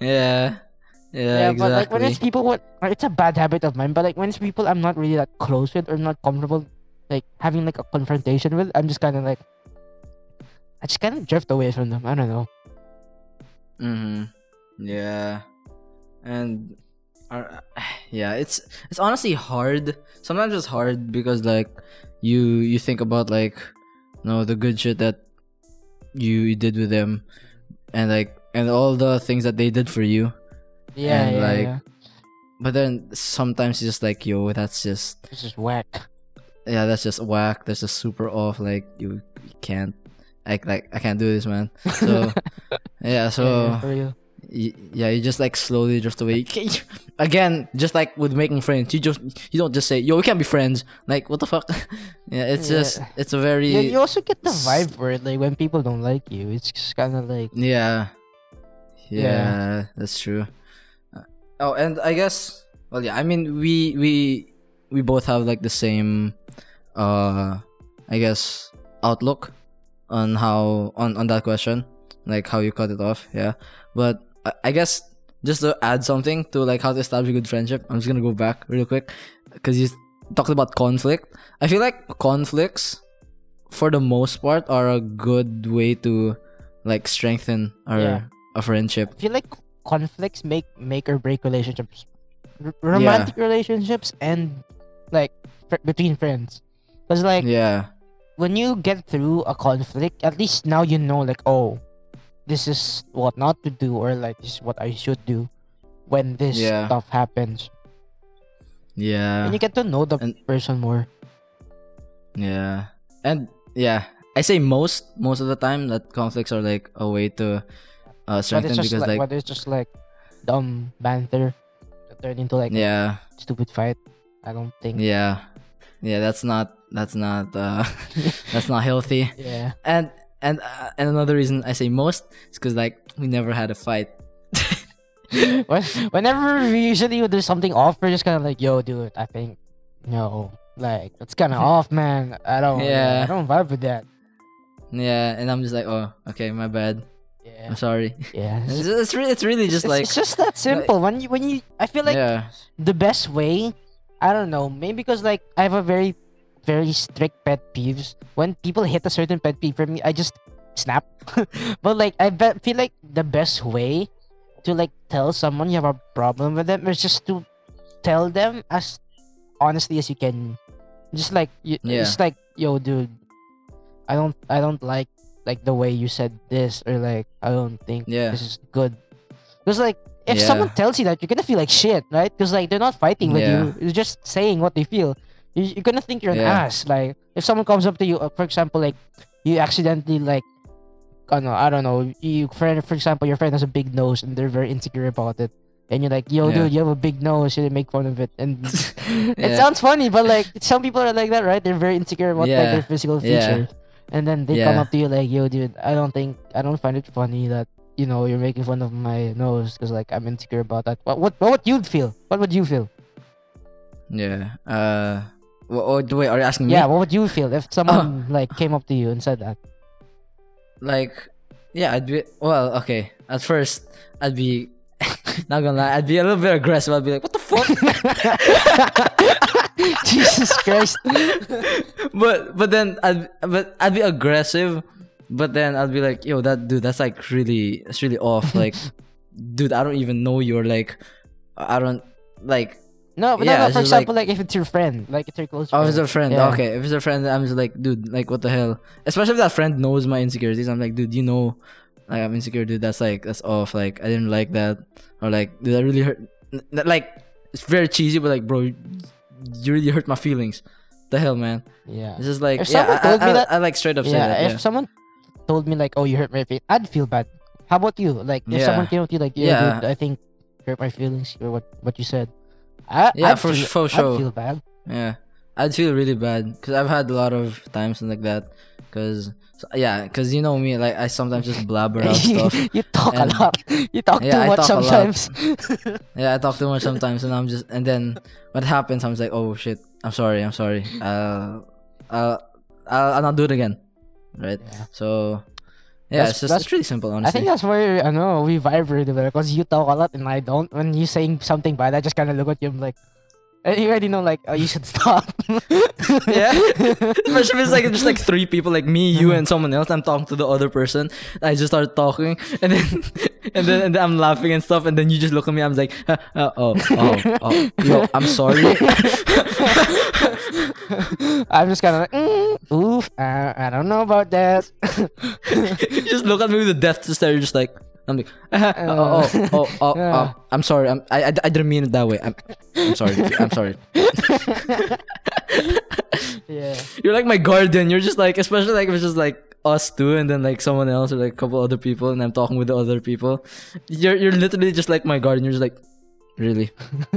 Yeah. Yeah, but like when it's people, what it's a bad habit of mine. But like when it's people I'm not really that close with or not comfortable, like having like a confrontation with, I'm just kind of like, I just kind of drift away from them. I don't know. Mm-hmm. Yeah. And uh, <sighs> yeah, it's it's honestly hard. Sometimes it's hard because like you you think about like you know the good shit that you, you did with them and like and all the things that they did for you. Yeah, And, yeah, like, yeah. But then sometimes it's just like yo, that's just It's just whack. yeah, that's just whack. That's just super off. Like you, you can't. I like I can't do this, man. So <laughs> yeah, so yeah, for real. yeah, you just like slowly drift away. Again, just like with making friends, you just you don't just say, "Yo, we can't be friends." Like, what the fuck? <laughs> yeah, it's Yeah. just it's a very Yeah, you also get the vibe where like when people don't like you, it's just kind of like yeah, yeah, Yeah. that's true. Oh, and I guess well, yeah. I mean, we we we both have like the same, uh, I guess outlook on how on on that question, like how you cut it off. Yeah, but I, I guess just to add something to like how to establish a good friendship, I'm just gonna go back real quick because you talked about conflict. I feel like conflicts, for the most part, are a good way to like strengthen our Yeah. a friendship. I feel like conflicts make make or break relationships. r- romantic relationships and like fr- between friends. Because like yeah. when you get through a conflict, at least now you know like oh, this is what not to do or like this is what I should do when this Yeah. stuff happens. Yeah. and you get to know the And- person more. Yeah. And yeah, I say most most of the time that conflicts are like a way to uh it's just because like, like, but it's just like dumb banter that turn into like yeah, stupid fight. I don't think. yeah. Yeah, that's not that's not uh <laughs> that's not healthy. <laughs> Yeah. And and uh, and another reason I say most is cuz like we never had a fight. <laughs> when, whenever we usually there's something off, we're just kind of like, yo, dude, I think, no, like that's kind of off, man. I don't, Yeah. I don't vibe with that. Yeah, and I'm just like, "Oh, okay, my bad. Yeah, I'm sorry." yeah. <laughs> It's, it's, re- it's really just It's- like it's just that simple. when you, when you, I feel like yeah. the best way, I don't know, maybe because like I have a very, very strict pet peeves. When people hit a certain pet peeve for me, I just snap. <laughs> but like I bet, feel like the best way to like tell someone you have a problem with them is just to tell them as honestly as you can. Just like you, Yeah. just like yo, dude, I don't, I don't like like the way you said this or like I don't think Yeah. this is good. Because like if Yeah. someone tells you that, you're gonna feel like shit, right? Because like they're not fighting with Yeah. you; they're just saying what they feel. You, you're gonna think you're an Yeah. ass. Like if someone comes up to you, uh, for example, like you accidentally like, I don't know, I don't know, you friend, for example, your friend has a big nose and they're very insecure about it, and you're like, yo, Yeah. dude, you have a big nose, you make fun of it, and <laughs> it Yeah. sounds funny, but like <laughs> some people are like that, right? They're very insecure about like their physical Yeah. And then they come up to you like, "Yo, dude, I don't think I don't find it funny that you know you're making fun of my nose because like I'm insecure about that." What what what would you feel? What would you feel? Yeah. Uh wha- oh, wait, are you asking me? Yeah, what would you feel if someone <laughs> like came up to you and said that? like yeah i'd be well okay at first i'd be <laughs> not gonna lie i'd be a little bit aggressive i'd be like what the fuck <laughs> <laughs> Jesus Christ! but but then i'd but i'd be aggressive but then i'd be like yo that dude that's like really it's really off <laughs> like dude i don't even know you or like i don't like No, but Yeah, no, no. For just like- example, like, if it's your friend, like it's your close oh friend. if it's a friend Yeah. okay if it's a friend i'm just like dude like what the hell especially if that friend knows my insecurities i'm like dude you know like i'm insecure dude that's like that's off like i didn't like that or like dude that really hurt like it's very cheesy but like bro you, really hurt my feelings the hell man Yeah. it's just like If yeah someone I, told I, me I, that- I like straight up say yeah, that if yeah someone told me like, "Oh, you hurt my feelings," I'd feel bad. How about you? Like, if Yeah. someone came up to you like, "Yeah, Yeah. dude, I think hurt my feelings," or what what you said, I, Yeah, I'd for feel, for sure. I'd feel bad. Yeah, I'd feel really bad because I've had a lot of times like that. Because yeah, because you know me, like I sometimes just blabber <laughs> out stuff. you talk And- a lot. You talk Yeah, too I much talk sometimes. <laughs> Yeah, I talk too much sometimes, and I'm just and then what happens? I'm just like, oh shit, I'm sorry, I'm sorry. Uh, uh, I'll, I'll not do it again, right? Yeah. So That's- yeah, it's just that's- it's really simple, honestly. I think that's where I know we vibe really well because you talk a lot and I don't. When you saying something bad, I just kind of look at you. I'm like, and you already know like, oh, you should <laughs> stop. Yeah. Especially if it's like just like three people, like me, you, and someone else. I'm talking to the other person. I just start talking, and then <laughs> and then and then I'm laughing and stuff, and then you just look at me. I'm like, uh, uh, oh, oh, oh, yo, I'm sorry. <laughs> I'm just kind of like, mm, oof, uh, I don't know about that. you just look at me with a death stare. You're just like, I'm like, <laughs> uh, oh, oh, oh, oh, <laughs> oh, I'm sorry. I'm, I, I, I didn't mean it that way. I'm, I'm sorry. I'm sorry. <laughs> yeah. You're like my guardian. You're just like, especially like if it's just like us two, and then like someone else or like a couple other people, and I'm talking with the other people. You're you're literally just like my guardian. You're just like, really,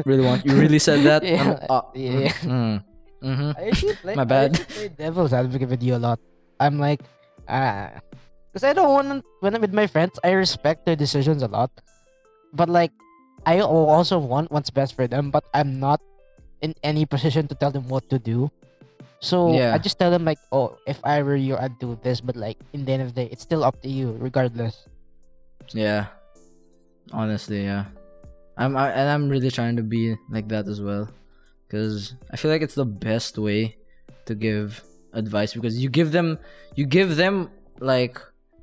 really want you really said that? Yeah, I'm- uh, yeah. mm, mhm. I play, My bad. usually play devil's advocate with you a lot. I'm like, ah, because I don't want when I'm with my friends, I respect their decisions a lot, but like, I also want what's best for them, but I'm not in any position to tell them what to do. So Yeah. I just tell them like, oh, if I were you, I'd do this, but like in the end of the day, it's still up to you, regardless. Yeah. Honestly, yeah. I'm I, and I'm really trying to be like that as well, because I feel like it's the best way to give advice because you give them you give them like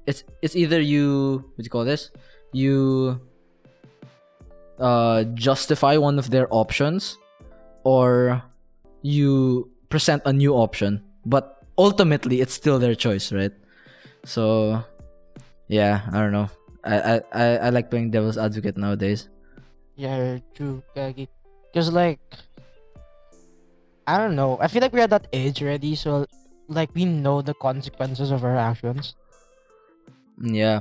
it's it's either you what do you call this you uh, justify one of their options or you present a new option but ultimately it's still their choice right so yeah i don't know i i i, like playing devil's advocate nowadays Yeah, true. Because, like, I don't know. I feel like we're at that age already, so, like, we know the consequences of our actions. Yeah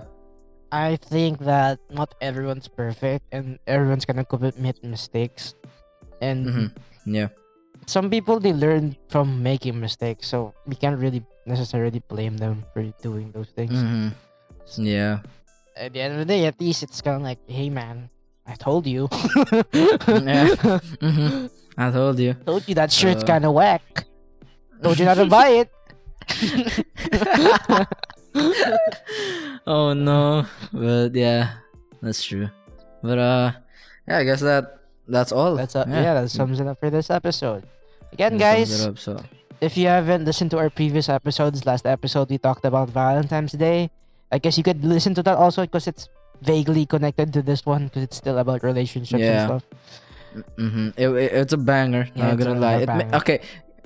I think that not everyone's perfect, and everyone's gonna commit mistakes. And hmm yeah some people, they learn from making mistakes, so we can't really necessarily blame them for doing those things. hmm yeah At the end of the day, at least it's kind of like, hey, man, I told you. <laughs> Yeah. hmm i told you Told you that shirt's Uh. kind of whack. Told you not to buy it. <laughs> <laughs> oh no but yeah that's true but uh yeah i guess that that's all That's uh, yeah. that sums it up for this episode. Again, That guys, up, so if you haven't listened to our previous episodes, last episode we talked about Valentine's Day. I guess you could listen to that also because it's vaguely connected to this one because it's still about relationships Yeah. and stuff. Mm-hmm. It, it- it's a banger. Yeah, not gonna lie. It okay,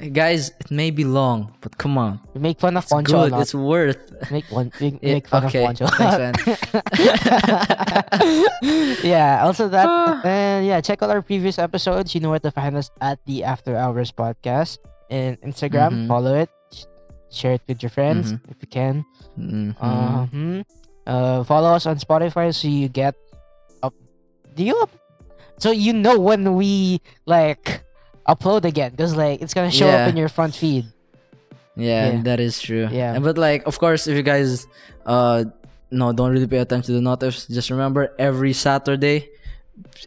guys, it may be long, but come on, make fun of a good. It's worth. Make one make, make fun okay, of man. <laughs> yeah. Also that <sighs> and yeah, check out our previous episodes. You know where to find us at the After Hours Podcast in Instagram. Mhm. Follow it. Share it with your friends Mhm. if you can. Mhm. Uh-huh. Uh, follow us on Spotify so you get up. Do you up? So you know when we like upload again because like it's gonna show Yeah. up in your front feed. yeah, Yeah. that is true. Yeah. But like, of course, if you guys, uh, no, don't really pay attention to the notifs. Just remember, every Saturday,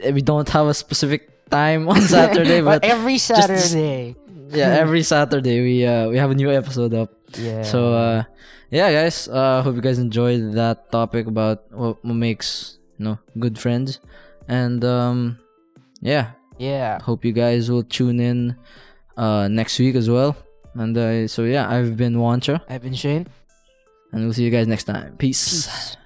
eh, we don't have a specific time on <laughs> Saturday, but every just- Saturday. yeah, <laughs> every Saturday we uh we have a new episode up. yeah. So uh yeah guys, uh hope you guys enjoyed that topic about what, what makes you know good friends. And um yeah, yeah. hope you guys will tune in uh next week as well. And uh, so yeah, I've been Juancho I've been Shane. and we'll see you guys next time. Peace. Peace.